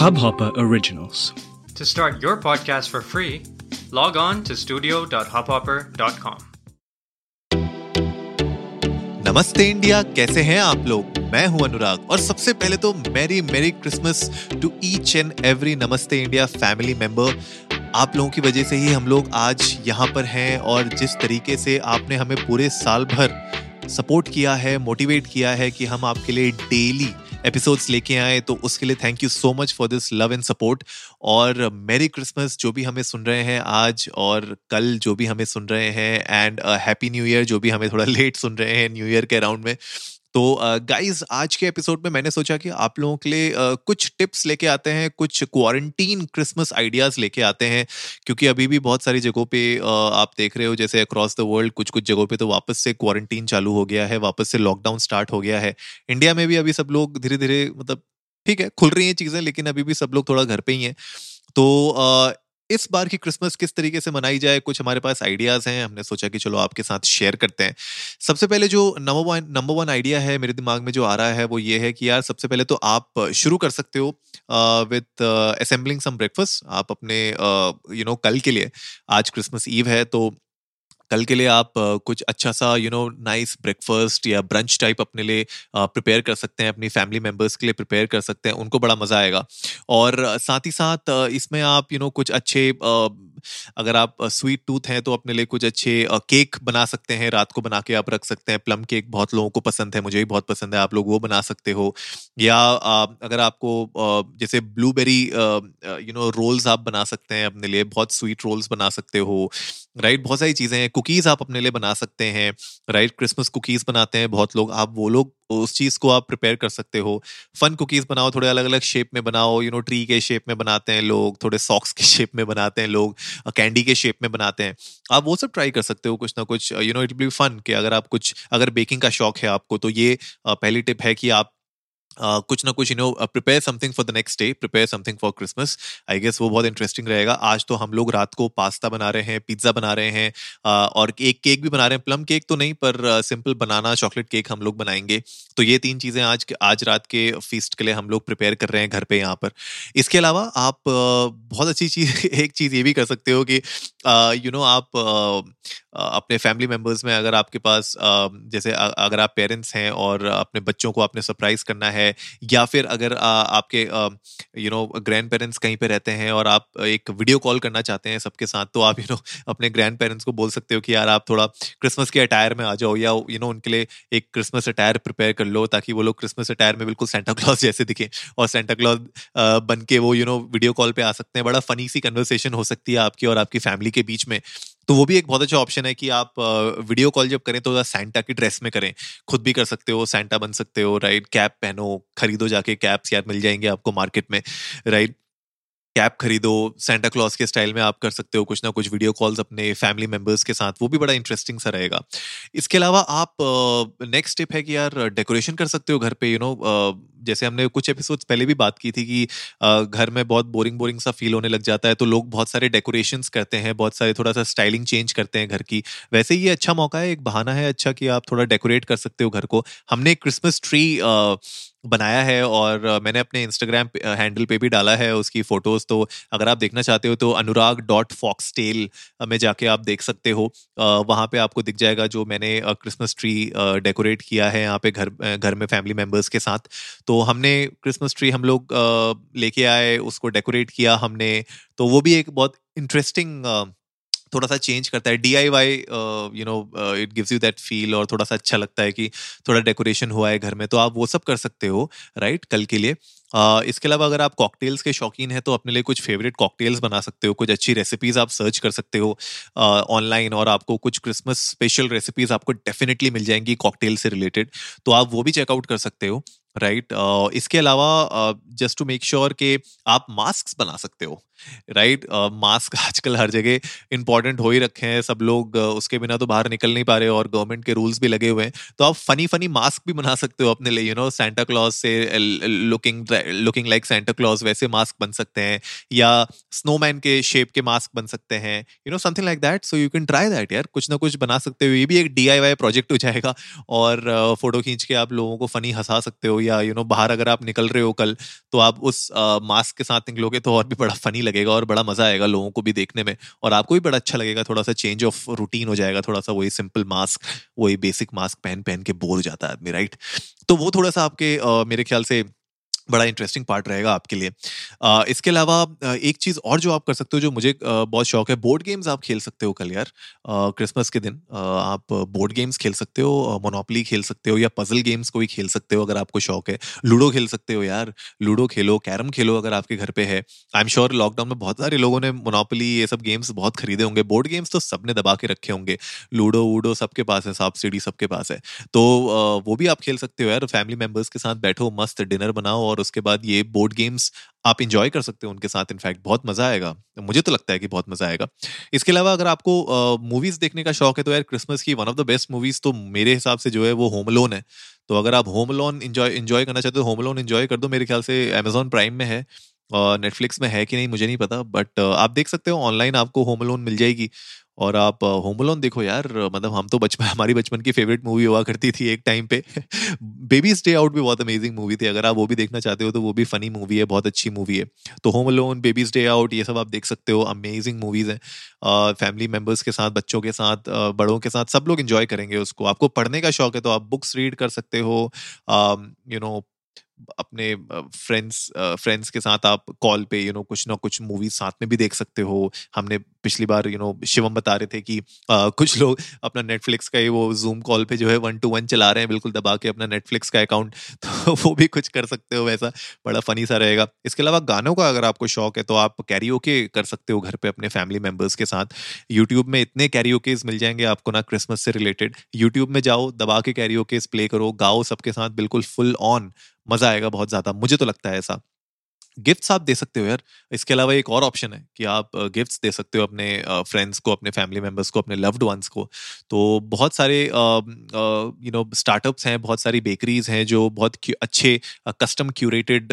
Hubhopper Originals. To start your podcast for free, log on to studio.hubhopper.com. नमस्ते India कैसे हैं आप लोग मैं हूँ अनुराग और सबसे पहले तो merry merry Christmas to each and every Namaste India family member आप लोगों की वजह से ही हम लोग आज यहाँ पर हैं और जिस तरीके से आपने हमें पूरे साल भर सपोर्ट किया है मोटिवेट किया है कि हम आपके लिए डेली एपिसोड्स लेके आए तो उसके लिए thank you so much for this love and support और मेरी क्रिसमस जो भी हमें सुन रहे हैं आज और कल जो भी हमें सुन रहे हैं एंड हैप्पी न्यू ईयर जो भी हमें थोड़ा लेट सुन रहे हैं न्यू ईयर के अराउंड में तो गाइज़ आज के एपिसोड में मैंने सोचा कि आप लोगों के लिए कुछ टिप्स लेके आते हैं, कुछ क्वारंटीन क्रिसमस आइडियाज़ लेके आते हैं, क्योंकि अभी भी बहुत सारी जगहों पे आप देख रहे हो, जैसे अक्रॉस द वर्ल्ड कुछ कुछ जगहों पे तो वापस से क्वारंटीन चालू हो गया है, वापस से लॉकडाउन स्टार्ट हो गया है। इंडिया में भी अभी सब लोग धीरे धीरे मतलब ठीक है, खुल रही हैं चीज़ें, लेकिन अभी भी सब लोग थोड़ा घर पे ही हैं। तो इस बार की क्रिसमस किस तरीके से मनाई जाए कुछ हमारे पास आइडियाज़ हैं हमने सोचा कि चलो आपके साथ शेयर करते हैं। सबसे पहले जो number one number one idea है मेरे दिमाग में जो आ रहा है वो ये है कि यार सबसे पहले तो आप शुरू कर सकते हो विथ असेंबलिंग सम ब्रेकफास्ट आप अपने you uh, know you know, कल के लिए आज क्रिसमस ईव है तो कल के लिए आप कुछ अच्छा सा यू नो नाइस ब्रेकफास्ट या ब्रंच टाइप अपने लिए प्रिपेयर कर सकते हैं अपनी फैमिली मेंबर्स के लिए प्रिपेयर कर सकते हैं उनको बड़ा मज़ा आएगा। और साथ ही साथ इसमें आप यू you नो know, कुछ अच्छे अगर आप स्वीट टूथ हैं तो अपने लिए कुछ अच्छे केक बना सकते हैं। रात को बना के आप रख सकते हैं। प्लम केक बहुत लोगों को पसंद है, मुझे भी बहुत पसंद है। आप लोग वो बना सकते हो। या अगर आपको जैसे ब्लूबेरी यू नो रोल्स आप बना सकते हैं अपने लिए, बहुत स्वीट रोल्स बना सकते हो राइट बहुत सारी चीज़ें हैं। कुकीज आप अपने लिए बना सकते हैं राइट क्रिसमस कुकीज बनाते हैं बहुत लोग। आप वो लोग उस चीज़ को आप प्रिपेयर कर सकते हो। फन कुकीज बनाओ, थोड़े अलग अलग शेप में बनाओ यू नो ट्री के शेप में बनाते हैं लोग, थोड़े सॉक्स के शेप में बनाते हैं लोग कैंडी के शेप में बनाते हैं। आप वो सब ट्राई कर सकते हो कुछ ना कुछ you know it be fun कि अगर आप कुछ, अगर बेकिंग का शौक है आपको तो ये पहली टिप है कि आप कुछ ना कुछ you know prepare something for the next day prepare something for Christmas I guess वो बहुत इंटरेस्टिंग रहेगा। आज तो हम लोग रात को पास्ता बना रहे हैं पिज्जा बना रहे हैं uh, और एक केक भी बना रहे हैं। प्लम केक तो नहीं पर सिंपल बनाना चॉकलेट केक हम लोग बनाएँगे। तो ये तीन चीज़ें आज आज रात के फीस्ट के लिए हम लोग प्रिपेयर कर रहे हैं घर पे यहाँ पर। इसके अलावा आप बहुत अच्छी चीज़ एक चीज़ ये भी कर सकते हो कि यू नो आप अपने फैमिली मेंबर्स में अगर आपके पास जैसे अगर आप पेरेंट्स हैं और अपने बच्चों को आपने सरप्राइज़ करना है या फिर अगर आपके यू नो ग्रैंड पेरेंट्स कहीं पे रहते हैं और आप एक वीडियो कॉल करना चाहते हैं सबके साथ तो आप यू नो अपने ग्रैंड पेरेंट्स को बोल सकते हो कि यार आप थोड़ा क्रिसमस के अटायर में आ जाओ या यू you नो know, उनके लिए एक क्रिसमस अटायर प्रिपेयर कर लो ताकि वो लोग क्रिसमस अटायर में बिल्कुल सेंटा क्लॉज जैसे दिखे और सेंटा क्लॉज बन के वो यू नो वीडियो कॉल पे आ सकते हैं। बड़ा फनी सी कन्वर्सेशन हो सकती है आपकी और आपकी फैमिली के बीच में। तो वो भी एक बहुत अच्छा ऑप्शन है कि आप वीडियो कॉल जब करें तो सेंटा की ड्रेस में करें। खुद भी कर सकते हो सेंटा बन सकते हो राइट कैप पहनो, खरीदो जाके कैप्स यार मिल जाएँगे आपको मार्केट में राइट कैप खरीदो सेंटा क्लॉज के स्टाइल में आप कर सकते हो कुछ ना कुछ वीडियो कॉल्स अपने फैमिली मेंबर्स के साथ वो भी बड़ा इंटरेस्टिंग सा रहेगा। इसके अलावा आप नेक्स्ट स्टेप है कि यार डेकोरेशन कर सकते हो घर पे यू you नो know, जैसे हमने कुछ एपिसोड्स पहले भी बात की थी कि घर में बहुत बोरिंग बोरिंग सा फील होने लग जाता है तो लोग बहुत सारे डेकोरेशंस करते हैं बहुत सारे थोड़ा सा स्टाइलिंग चेंज करते हैं घर की। वैसे ये अच्छा मौका है एक बहाना है अच्छा कि आप थोड़ा डेकोरेट कर सकते हो घर को। हमने क्रिसमस ट्री बनाया है और मैंने अपने इंस्टाग्राम हैंडल पे भी डाला है उसकी फ़ोटोज़ तो अगर आप देखना चाहते हो तो अनुराग डॉट फॉक्स टेल में जाके आप देख सकते हो। वहाँ पे आपको दिख जाएगा जो मैंने क्रिसमस ट्री डेकोरेट किया है यहाँ पे घर घर में फैमिली मेंबर्स के साथ। तो हमने क्रिसमस ट्री हम लोग लेके आए, उसको डेकोरेट किया हमने। तो वो भी एक बहुत इंटरेस्टिंग थोड़ा सा चेंज करता है। D I Y you know it gives you that feel और थोड़ा सा अच्छा लगता है कि थोड़ा डेकोरेशन हुआ है घर में। तो आप वो सब कर सकते हो राइट right? कल के लिए। इसके अलावा अगर आप कॉकटेल्स के शौकीन हैं तो अपने लिए कुछ फेवरेट कॉकटेल्स बना सकते हो कुछ अच्छी रेसिपीज़ आप सर्च कर सकते हो ऑनलाइन और आपको कुछ क्रिसमस स्पेशल रेसिपीज़ आपको डेफिनेटली मिल जाएँगी कॉकटेल से रिलेटेड तो आप वो भी चेकआउट कर सकते हो राइट right? uh, इसके अलावा जस्ट टू मेक श्योर कि आप मास्क बना सकते हो राइट मास्क आजकल हर जगह इंपॉर्टेंट हो ही रखे हैं। सब लोग uh, उसके बिना तो बाहर निकल नहीं पा रहे और गवर्नमेंट के रूल्स भी लगे हुए हैं। तो आप फनी फनी मास्क भी बना सकते हो अपने लिए यू नो सेंटा क्लॉज से looking looking like Santa Claus वैसे मास्क बन सकते हैं। या स्नोमैन के शेप के मास्क बन सकते हैं you know something like that so you can try that यार। कुछ ना कुछ बना सकते हो। ये भी एक डीआईवाई प्रोजेक्ट हो जाएगा। और फ़ोटो uh, खींच के आप लोगों को फनी हंसा सकते हो। या यू नो बाहर अगर आप निकल रहे हो कल तो आप उस मास्क के साथ निकलोगे तो और भी बड़ा फनी लगेगा और बड़ा मज़ा आएगा लोगों को भी देखने में। और आपको भी बड़ा अच्छा लगेगा थोड़ा सा चेंज ऑफ़ रूटीन हो जाएगा थोड़ा सा वही सिंपल मास्क वही बेसिक मास्क पहन पहन के बोर हो जाता है आदमी राइट तो वो थोड़ा सा आपके मेरे ख्याल से बड़ा इंटरेस्टिंग पार्ट रहेगा आपके लिए। आ, इसके अलावा एक चीज़ और जो आप कर सकते हो जो मुझे बहुत शौक है बोर्ड गेम्स आप खेल सकते हो कल यार। क्रिसमस के दिन आप बोर्ड गेम्स खेल सकते हो मोनोपली खेल सकते हो या पजल गेम्स को खेल सकते हो अगर आपको शौक है। लूडो खेल सकते हो यार। लूडो खेलो कैरम खेलो अगर आपके घर पे है। आई एम श्योर लॉकडाउन में बहुत सारे लोगों ने मोनोपली ये सब गेम्स बहुत खरीदे होंगे। बोर्ड गेम्स तो सबने दबा के रखे होंगे। लूडो वूडो सबके पास है सांप सीढ़ी सबके पास है। तो वो भी आप खेल सकते हो यार। फैमिली मेंबर्स के साथ बैठो मस्त डिनर बनाओ और उसके बाद ये बोर्ड गेम्स आप इंजॉय कर सकते हो उनके साथ इनफैक्ट बहुत मज़ा आएगा। मुझे तो लगता है कि बहुत मज़ा आएगा। इसके अलावा अगर आपको मूवीज़ uh, देखने का शौक है तो यार क्रिसमस की one of the best movies तो मेरे हिसाब से जो है वो होम लोन है। तो अगर आप होम लोन इंजॉय इंजॉय करना चाहते हो होम लोन इंजॉय कर दो। मेरे ख्याल से अमेजोन प्राइम में है और नेटफ्लिक्स में है कि नहीं मुझे नहीं पता बट आप देख सकते हो ऑनलाइन आपको होम लोन मिल जाएगी। और आप होम लोन देखो यार मतलब हम तो बचपन, हमारी बचपन की फेवरेट मूवी हुआ करती थी एक टाइम पे। बेबी स्टे आउट भी बहुत अमेजिंग मूवी थी, अगर आप वो भी देखना चाहते हो तो वो भी फनी मूवी है, बहुत अच्छी मूवी है। तो Home Alone Baby's Day Out ये सब आप देख सकते हो अमेजिंग मूवीज़ हैं। फैमिली मेंबर्स के साथ, बच्चों के साथ बड़ों के साथ, सब लोग इंजॉय करेंगे उसको। आपको पढ़ने का शौक है तो आप बुक्स रीड कर सकते हो यू नो अपने फ्रेंड्स फ्रेंड्स के साथ आप कॉल पे यू नो कुछ ना कुछ मूवीज़ साथ में भी देख सकते हो। हमने पिछली बार यू नो शिवम बता रहे थे कि आ, कुछ लोग अपना नेटफ्लिक्स का ही वो जूम कॉल पे जो है वन टू वन चला रहे हैं बिल्कुल दबा के अपना नेटफ्लिक्स का अकाउंट तो वो भी कुछ कर सकते हो वैसा। बड़ा फनी सा रहेगा। इसके अलावा गानों का अगर आपको शौक है तो आप कैरियोके कर सकते हो घर पे अपने फैमिली मेंबर्स के साथ। यूट्यूब में इतने कैरियोकेज मिल जाएँगे आपको ना क्रिसमस से रिलेटेड यूट्यूब में जाओ दबा के कैरियोकेज प्ले करो गाओ सबके साथ बिल्कुल फुल ऑन मज़ा आएगा बहुत ज़्यादा, मुझे तो लगता है ऐसा। गिफ्ट्स आप दे सकते हो यार। इसके अलावा एक और ऑप्शन है कि आप गिफ्ट्स दे सकते हो अपने फ्रेंड्स को, अपने फैमिली मेंबर्स को, अपने लव्ड वंस को। तो बहुत सारे यू नो, स्टार्टअप्स हैं, बहुत सारी बेकरीज हैं जो बहुत अच्छे कस्टम क्यूरेटेड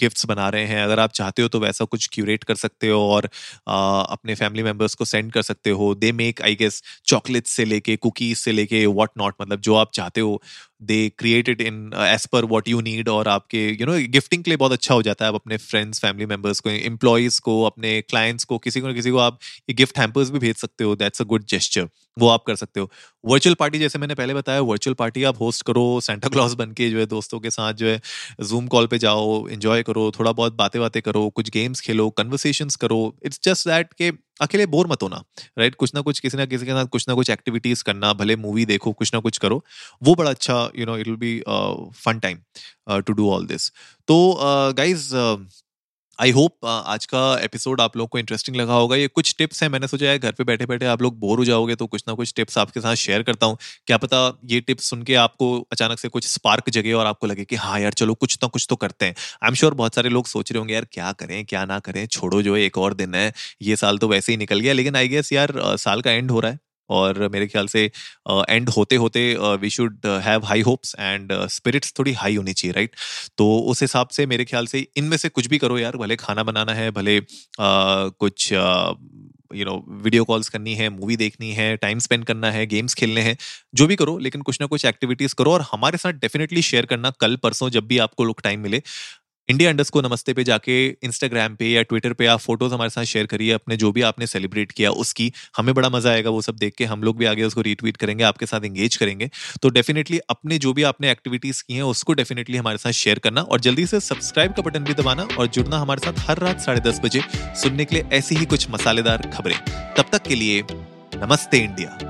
गिफ्ट्स बना रहे हैं। अगर आप चाहते हो तो वैसा कुछ क्यूरेट कर सकते हो और अपने फैमिली मेंबर्स को सेंड कर सकते हो। They make, I guess, chocolates से लेके, कुकीज से लेके वॉट नॉट मतलब जो आप चाहते हो। They create it in as per what you need और आपके यू नो गिफ्टिंग के लिए बहुत अच्छा हो जाता है। आप अपने फ्रेंड्स फैमिली मेंबर्स को एम्प्लॉयज़ को, अपने क्लाइंट्स को, किसी को ना किसी को आप ये गिफ्ट हैम्पर्स भी भेज सकते हो। दैट्स अ गुड जेस्चर वो आप कर सकते हो। वर्चुअल पार्टी जैसे मैंने पहले बताया वर्चुअल पार्टी आप होस्ट करो सेंटा क्लॉज बन के जो है दोस्तों के साथ जो है जूम कॉल पे जाओ एंजॉय करो, थोड़ा बहुत बातें बातें करो, कुछ गेम्स खेलो कन्वर्सेशन करो। इट्स जस्ट दैट के अकेले बोर मत होना राइट कुछ ना कुछ किसी ना किसी के साथ कुछ ना कुछ एक्टिविटीज़ करना भले मूवी देखो कुछ ना कुछ करो वो बड़ा अच्छा you know it will be fun time to do all this तो guys uh, I hope uh, आज का एपिसोड आप लोग को इंटरेस्टिंग लगा होगा। ये कुछ टिप्स हैं मैंने सोचा है घर पे बैठे बैठे आप लोग बोर हो जाओगे तो कुछ ना कुछ टिप्स आपके साथ शेयर करता हूँ। क्या पता ये टिप्स सुन के आपको अचानक से कुछ स्पार्क जगे और आपको लगे कि हाँ यार चलो कुछ ना कुछ तो करते हैं। आई एम श्योर बहुत सारे लोग सोच रहे होंगे यार क्या करें क्या ना करें? छोड़ो जो एक और दिन है ये साल तो वैसे ही निकल गया। लेकिन आई गेस यार साल का एंड हो रहा है। और मेरे ख्याल से एंड होते होते we should have high hopes and spirits थोड़ी हाई होनी चाहिए राइट तो उस हिसाब से मेरे ख्याल से इनमें से कुछ भी करो यार भले खाना बनाना है भले uh, कुछ यू नो वीडियो कॉल्स करनी है मूवी देखनी है टाइम स्पेंड करना है गेम्स खेलने हैं जो भी करो लेकिन कुछ ना कुछ एक्टिविटीज़ करो और हमारे साथ डेफिनेटली शेयर करना कल परसों जब भी आपको लोग टाइम मिले। इंडिया अंडर्स को नमस्ते पे जाके इंस्टाग्राम पे या ट्विटर पे आप फ़ोटोज़ हमारे साथ शेयर करिए, अपने जो भी आपने सेलिब्रेट किया उसकी। हमें बड़ा मज़ा आएगा वो सब देख के। हम लोग भी आगे उसको रीट्वीट करेंगे, आपके साथ एंगेज करेंगे। तो डेफिनेटली अपने जो भी आपने एक्टिविटीज़ की हैं, उसको डेफिनेटली हमारे साथ शेयर करना और जल्दी से सब्सक्राइब का बटन भी दबाना और जुड़ना हमारे साथ हर रात साढ़े दस बजे। सुनने के लिए ऐसी ही कुछ मसालेदार खबरें। तब तक के लिए नमस्ते इंडिया